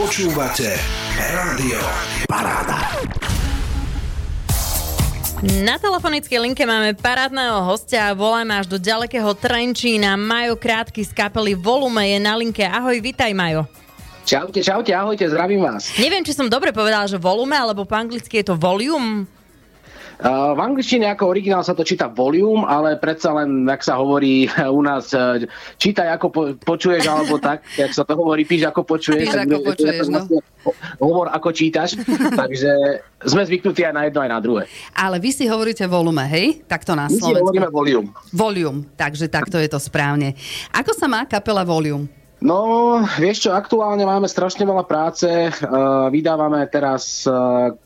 Počúvate Rádio Paráda. Na telefonickej linke máme parádneho hostia a voláme až do ďalekého Trenčína. Majo Krátky z kapely Volume je na linke. Ahoj, vitaj Majo. Čaute, čaute, ahojte, zdravím vás. Neviem, či som dobre povedala, že volume, alebo po anglicky je to volume. V angličtine ako originál sa to číta volume, ale predsa len, ak sa hovorí u nás, uh, čítaj ako po, počuješ, alebo tak, jak sa to hovorí, píš ako počuješ. Píš tak ako počuješ, no. vlastne Hovor ako čítaš, takže sme zvyknutí aj na jedno, aj na druhé. Ale vy si hovoríte volume, hej? Takto na My si Slovensku. hovoríme volume. Volume, takže takto je to správne. Ako sa má kapela Volume? No, vieš čo, aktuálne máme strašne veľa práce. Uh, vydávame teraz uh,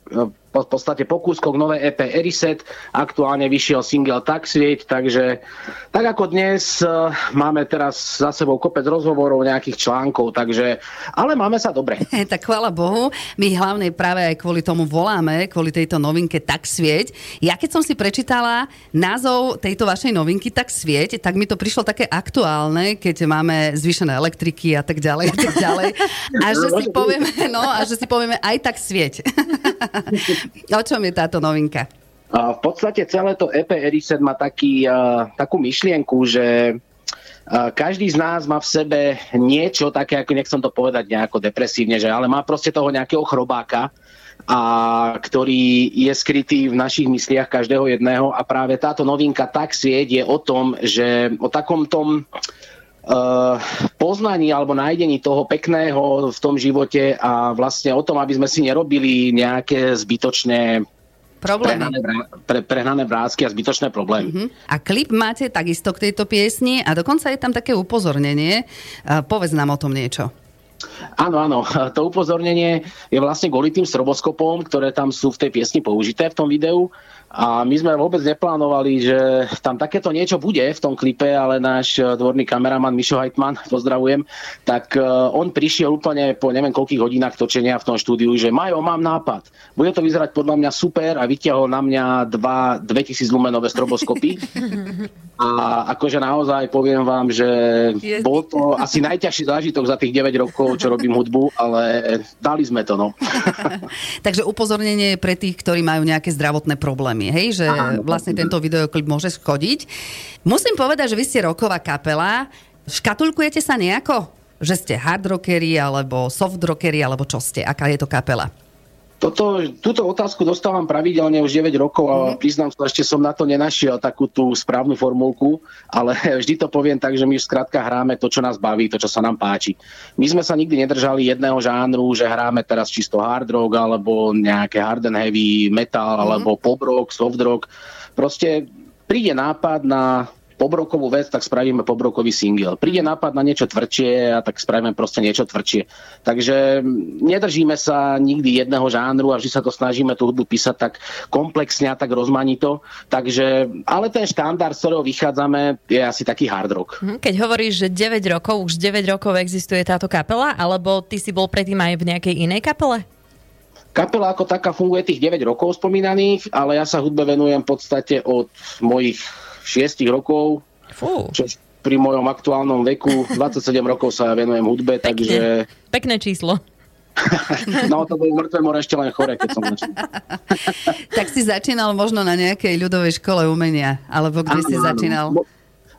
po, v podstate po kúskoch nové EP Eriset. Aktuálne vyšiel single Tak svieť, takže tak ako dnes uh, máme teraz za sebou kopec rozhovorov, nejakých článkov, takže ale máme sa dobre. tak chvála Bohu, my hlavne práve aj kvôli tomu voláme, kvôli tejto novinke Tak svieť. Ja keď som si prečítala názov tejto vašej novinky Tak svieť, tak mi to prišlo také aktuálne, keď máme zvýšené elektriky a tak ďalej a tak ďalej. A že si povieme, no, a že si povieme aj tak svieť. o čom je táto novinka? V podstate celé to EP Eriset má taký, takú myšlienku, že každý z nás má v sebe niečo také, ako nechcem to povedať nejako depresívne, že ale má proste toho nejakého chrobáka, a ktorý je skrytý v našich mysliach každého jedného a práve táto novinka Tak svieť je o tom, že o takom tom uh, poznaní alebo nájdení toho pekného v tom živote a vlastne o tom, aby sme si nerobili nejaké zbytočné Problémy. prehnané, pre, prehnané vrázky a zbytočné problémy. Mhm. A klip máte takisto k tejto piesni a dokonca je tam také upozornenie. A Povedz nám o tom niečo. Áno, áno, to upozornenie je vlastne kvôli tým stroboskopom, ktoré tam sú v tej piesni použité v tom videu. A my sme vôbec neplánovali, že tam takéto niečo bude v tom klipe, ale náš eh, dvorný kameraman Mišo Heitman, pozdravujem, tak eh, on prišiel úplne po neviem koľkých hodinách točenia v tom štúdiu, že Majo, mám nápad. Bude to vyzerať podľa mňa super a vyťahol na mňa dva 2000 lumenové stroboskopy. A akože naozaj poviem vám, že bol to asi najťažší zážitok za tých 9 rokov, čo robím hudbu, ale dali sme to, no. Takže upozornenie je pre tých, ktorí majú nejaké zdravotné problémy, hej? Že Áno. vlastne tento videoklip môže škodiť. Musím povedať, že vy ste roková kapela. Škatulkujete sa nejako? Že ste hard rockery, alebo soft rockery, alebo čo ste? Aká je to kapela? Toto, túto otázku dostávam pravidelne už 9 rokov a mm-hmm. priznám sa, ešte som na to nenašiel takú tú správnu formulku, ale vždy to poviem tak, že my už skrátka hráme to, čo nás baví, to, čo sa nám páči. My sme sa nikdy nedržali jedného žánru, že hráme teraz čisto hard rock, alebo nejaké hard and heavy metal, mm-hmm. alebo pop rock, soft rock. Proste príde nápad na pobrokovú vec, tak spravíme pobrokový single. Príde nápad na niečo tvrdšie a tak spravíme proste niečo tvrdšie. Takže nedržíme sa nikdy jedného žánru a vždy sa to snažíme tú hudbu písať tak komplexne a tak rozmanito. Takže, ale ten štandard, z ktorého vychádzame, je asi taký hard rock. Hm, Keď hovoríš, že 9 rokov, už 9 rokov existuje táto kapela, alebo ty si bol predtým aj v nejakej inej kapele? Kapela ako taká funguje tých 9 rokov spomínaných, ale ja sa hudbe venujem v podstate od mojich 6 rokov, Fú, čo pri mojom aktuálnom veku 27 rokov sa venujem hudbe, takže pekne, pekné číslo. no to bolo mŕtve more ešte len chore, keď som začal. Tak si začínal možno na nejakej ľudovej škole umenia, alebo kde Áno, si áno. začínal? Mo-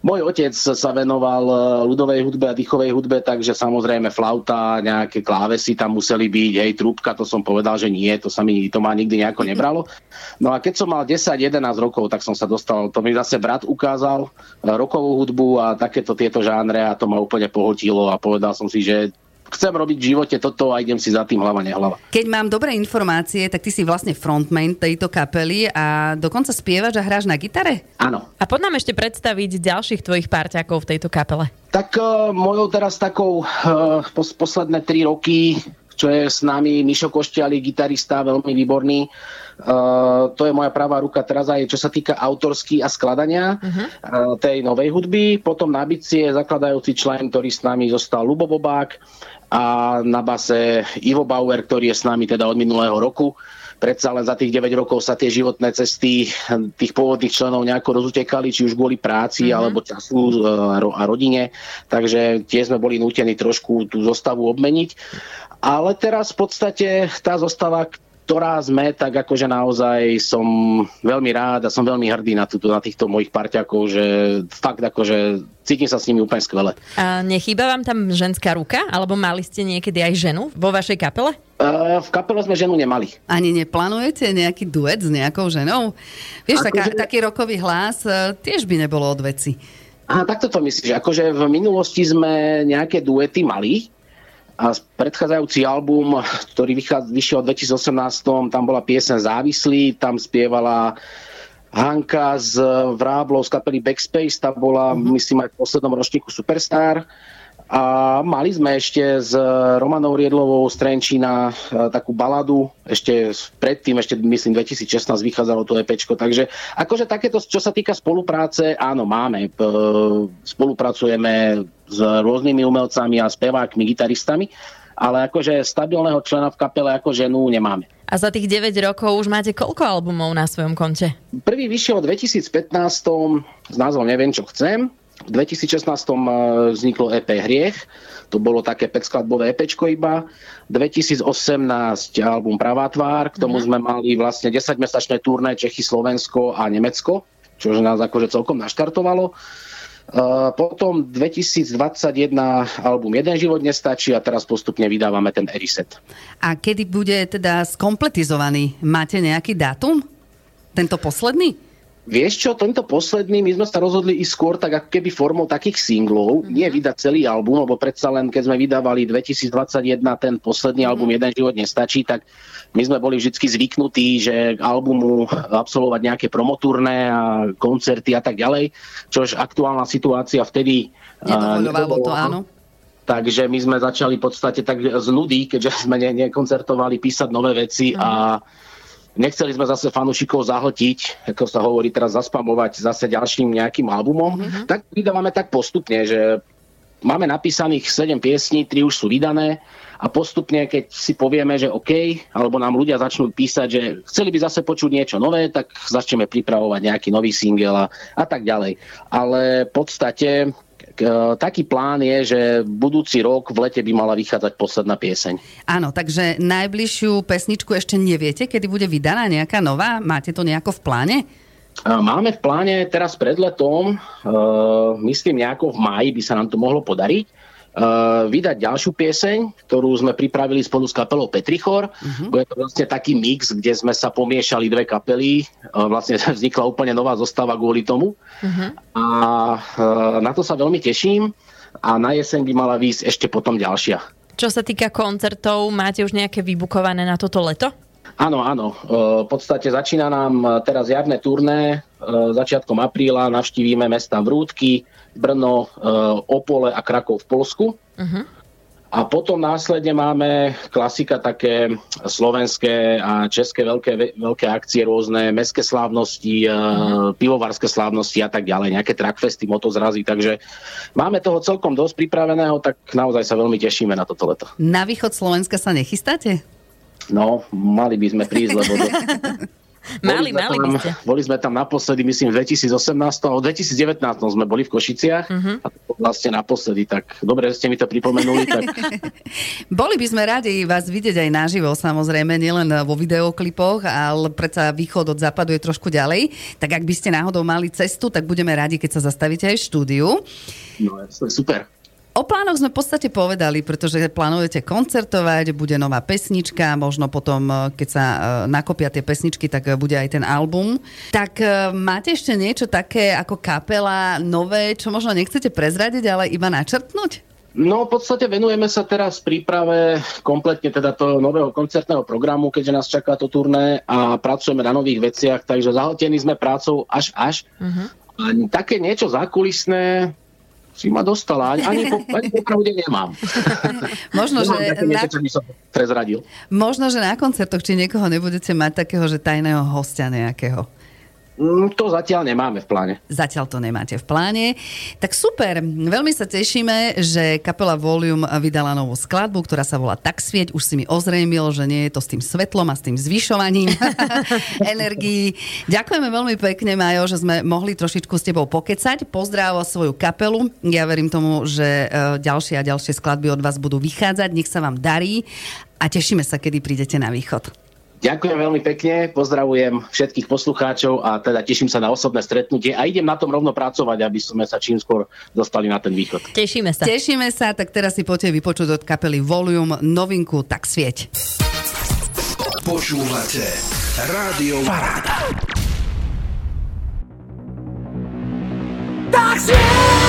Môj otec sa venoval e, ľudovej hudbe a dýchovej hudbe, takže samozrejme flauta, nejaké klávesy tam museli byť, hej, trúbka, to som povedal, že nie, to sa mi, to ma nikdy nejako nebralo. No a keď som mal 10-11 rokov, tak som sa dostal, to mi zase brat ukázal, e, rokovú hudbu a takéto tieto žánre a to ma úplne pohltilo a povedal som si, že chcem robiť v živote toto a idem si za tým hlava nehlava. Keď mám dobré informácie, tak ty si vlastne frontman tejto kapely a dokonca spievaš a hráš na gitare? Áno. A poď nám ešte predstaviť ďalších tvojich parťákov v tejto kapele. Tak uh, mojou teraz takou uh, pos- posledné tri roky, čo je s nami Mišo Košťali, gitarista, veľmi výborný. Uh, to je moja pravá ruka teraz aj čo sa týka autorsky a skladania uh-huh. uh, tej novej hudby. Potom na bicie zakladajúci člen, ktorý s nami zostal Lubo Bobák a na base Ivo Bauer, ktorý je s nami teda od minulého roku predsa len za tých 9 rokov sa tie životné cesty tých pôvodných členov nejako rozutekali, či už kvôli práci mm-hmm. alebo času e, a rodine. Takže tie sme boli nútení trošku tú zostavu obmeniť. Ale teraz v podstate tá zostava, ktorá sme, tak akože naozaj som veľmi rád a som veľmi hrdý na, túto, na týchto mojich parťakov, že fakt akože cítim sa s nimi úplne skvele. A nechýba vám tam ženská ruka? Alebo mali ste niekedy aj ženu vo vašej kapele? Uh, v kapele sme ženu nemali. Ani neplánujete nejaký duet s nejakou ženou? Vieš, taká, že... taký rokový hlas uh, tiež by nebolo od veci. A takto to myslíš. Akože v minulosti sme nejaké duety mali, a predchádzajúci album, ktorý vyšiel v 2018, tam bola piesen Závislý, tam spievala Hanka z Vráblov z kapely Backspace, tá bola, mm-hmm. myslím, aj v poslednom ročníku Superstar. A mali sme ešte s Romanou Riedlovou z Trenčína e, takú baladu, ešte predtým, ešte myslím 2016 vychádzalo to EPčko, takže akože takéto, čo sa týka spolupráce, áno, máme. E, spolupracujeme s rôznymi umelcami a spevákmi, gitaristami, ale akože stabilného člena v kapele ako ženu nemáme. A za tých 9 rokov už máte koľko albumov na svojom konte? Prvý vyšiel v 2015 s názvom Neviem, čo chcem. V 2016 eh, vzniklo EP Hriech, to bolo také 5-skladbové EP iba. 2018 album Pravá tvár, k tomu mm. sme mali vlastne 10-mesačné turné Čechy, Slovensko a Nemecko, čo nás akože celkom naštartovalo. Uh, potom 2021 album Jeden život nestačí a teraz postupne vydávame ten Eriset. A kedy bude teda skompletizovaný? Máte nejaký dátum? Tento posledný? Vieš čo, tento posledný, my sme sa rozhodli ísť skôr tak ako keby formou takých singlov, mm-hmm. nie vydať celý album, lebo predsa len keď sme vydávali 2021 ten posledný mm-hmm. album Jeden život nestačí, tak my sme boli vždy zvyknutí, že k albumu absolvovať nejaké promotúrne a koncerty a tak ďalej, čož aktuálna situácia vtedy... Nedovoľovalo to, áno. Takže my sme začali v podstate tak z nudy, keďže sme ne, nekoncertovali, písať nové veci mm-hmm. a Nechceli sme zase fanúšikov zahltiť, ako sa hovorí teraz, zaspamovať zase ďalším nejakým albumom, mm-hmm. tak vydávame tak postupne, že máme napísaných 7 piesní, 3 už sú vydané a postupne, keď si povieme, že OK, alebo nám ľudia začnú písať, že chceli by zase počuť niečo nové, tak začneme pripravovať nejaký nový single a, a tak ďalej. Ale v podstate E, taký plán je, že budúci rok v lete by mala vychádzať posledná pieseň. Áno, takže najbližšiu pesničku ešte neviete, kedy bude vydaná nejaká nová? Máte to nejako v pláne? Máme v pláne teraz pred letom, uh, myslím nejako v máji by sa nám to mohlo podariť uh, vydať ďalšiu pieseň, ktorú sme pripravili spolu s kapelou Petrichor. Uh-huh. Bude to vlastne taký mix, kde sme sa pomiešali dve kapely. Uh, vlastne vznikla úplne nová zostava kvôli tomu. Uh-huh. A na to sa veľmi teším. A na jeseň by mala výjsť ešte potom ďalšia. Čo sa týka koncertov, máte už nejaké vybukované na toto leto? Áno, áno. V podstate začína nám teraz jarné turné. Začiatkom apríla navštívime mesta Vrútky, Brno, Opole a Krakov v Polsku. Uh-huh. A potom následne máme klasika také slovenské a české veľké, veľké akcie, rôzne mestské slávnosti, uh-huh. pivovarské slávnosti a tak ďalej, nejaké trackfesty, motozrazy. Takže máme toho celkom dosť pripraveného, tak naozaj sa veľmi tešíme na toto leto. Na východ Slovenska sa nechystáte? No, mali by sme prísť, lebo... Do... mali, mali tam, by ste. Boli sme tam naposledy, myslím, v 2018, alebo 2019 sme boli v Košiciach uh-huh. a to vlastne naposledy, tak dobre, že ste mi to pripomenuli. Tak... boli by sme radi vás vidieť aj naživo, samozrejme, nielen vo videoklipoch, ale predsa východ od západu je trošku ďalej. Tak ak by ste náhodou mali cestu, tak budeme radi, keď sa zastavíte aj v štúdiu. No, super. O plánoch sme v podstate povedali, pretože plánujete koncertovať, bude nová pesnička, možno potom, e, keď sa e, nakopia tie pesničky, tak e, bude aj ten album. Tak máte ešte niečo také ako kapela nové, čo možno nechcete prezradiť, ale iba načrtnúť? No v podstate venujeme sa teraz príprave kompletne teda toho nového koncertného programu, keďže nás čaká to turné a pracujeme na nových veciach, takže zahltení sme prácou až až. Uh-huh. A také niečo zákulisné, si ma dostala, ani, po, ani po pravde nemám. Možno, že na... niečo, by som prezradil. Možno, že na koncertoch, či niekoho nebudete mať takého, že tajného hostia nejakého. Mm, to zatiaľ nemáme v pláne. Zatiaľ to nemáte v pláne. Tak super, veľmi sa tešíme, že kapela Volium vydala novú skladbu, ktorá sa volá Tak svieť. Už si mi ozrejmil, že nie je to s tým svetlom a s tým zvyšovaním energií. Ďakujeme veľmi pekne, Majo, že sme mohli trošičku s tebou pokecať. Pozdrav svoju kapelu. Ja verím tomu, že e, ďalšie a ďalšie skladby od vás budú vychádzať. Nech sa vám darí a tešíme sa, kedy prídete na východ. Ďakujem veľmi pekne, pozdravujem všetkých poslucháčov a teda teším sa na osobné stretnutie a idem na tom rovno pracovať, aby sme sa čím skôr dostali na ten východ. Tešíme sa. Tešíme sa, tak teraz si poďte vypočuť od kapely Volume novinku Tak svieť. Počúvate Rádio Paráda. Tak svieť! Svieť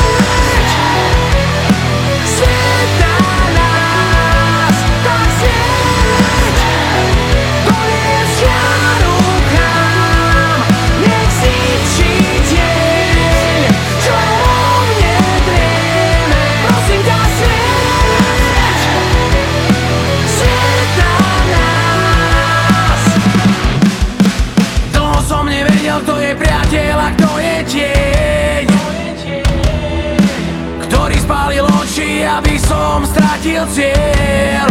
aby som stratil cieľ.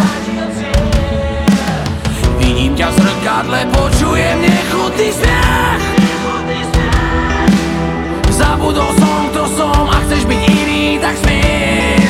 Vidím ťa v zrkadle, počujem nechutný smiach Zabudol som, kto som a chceš byť iný, tak smiech.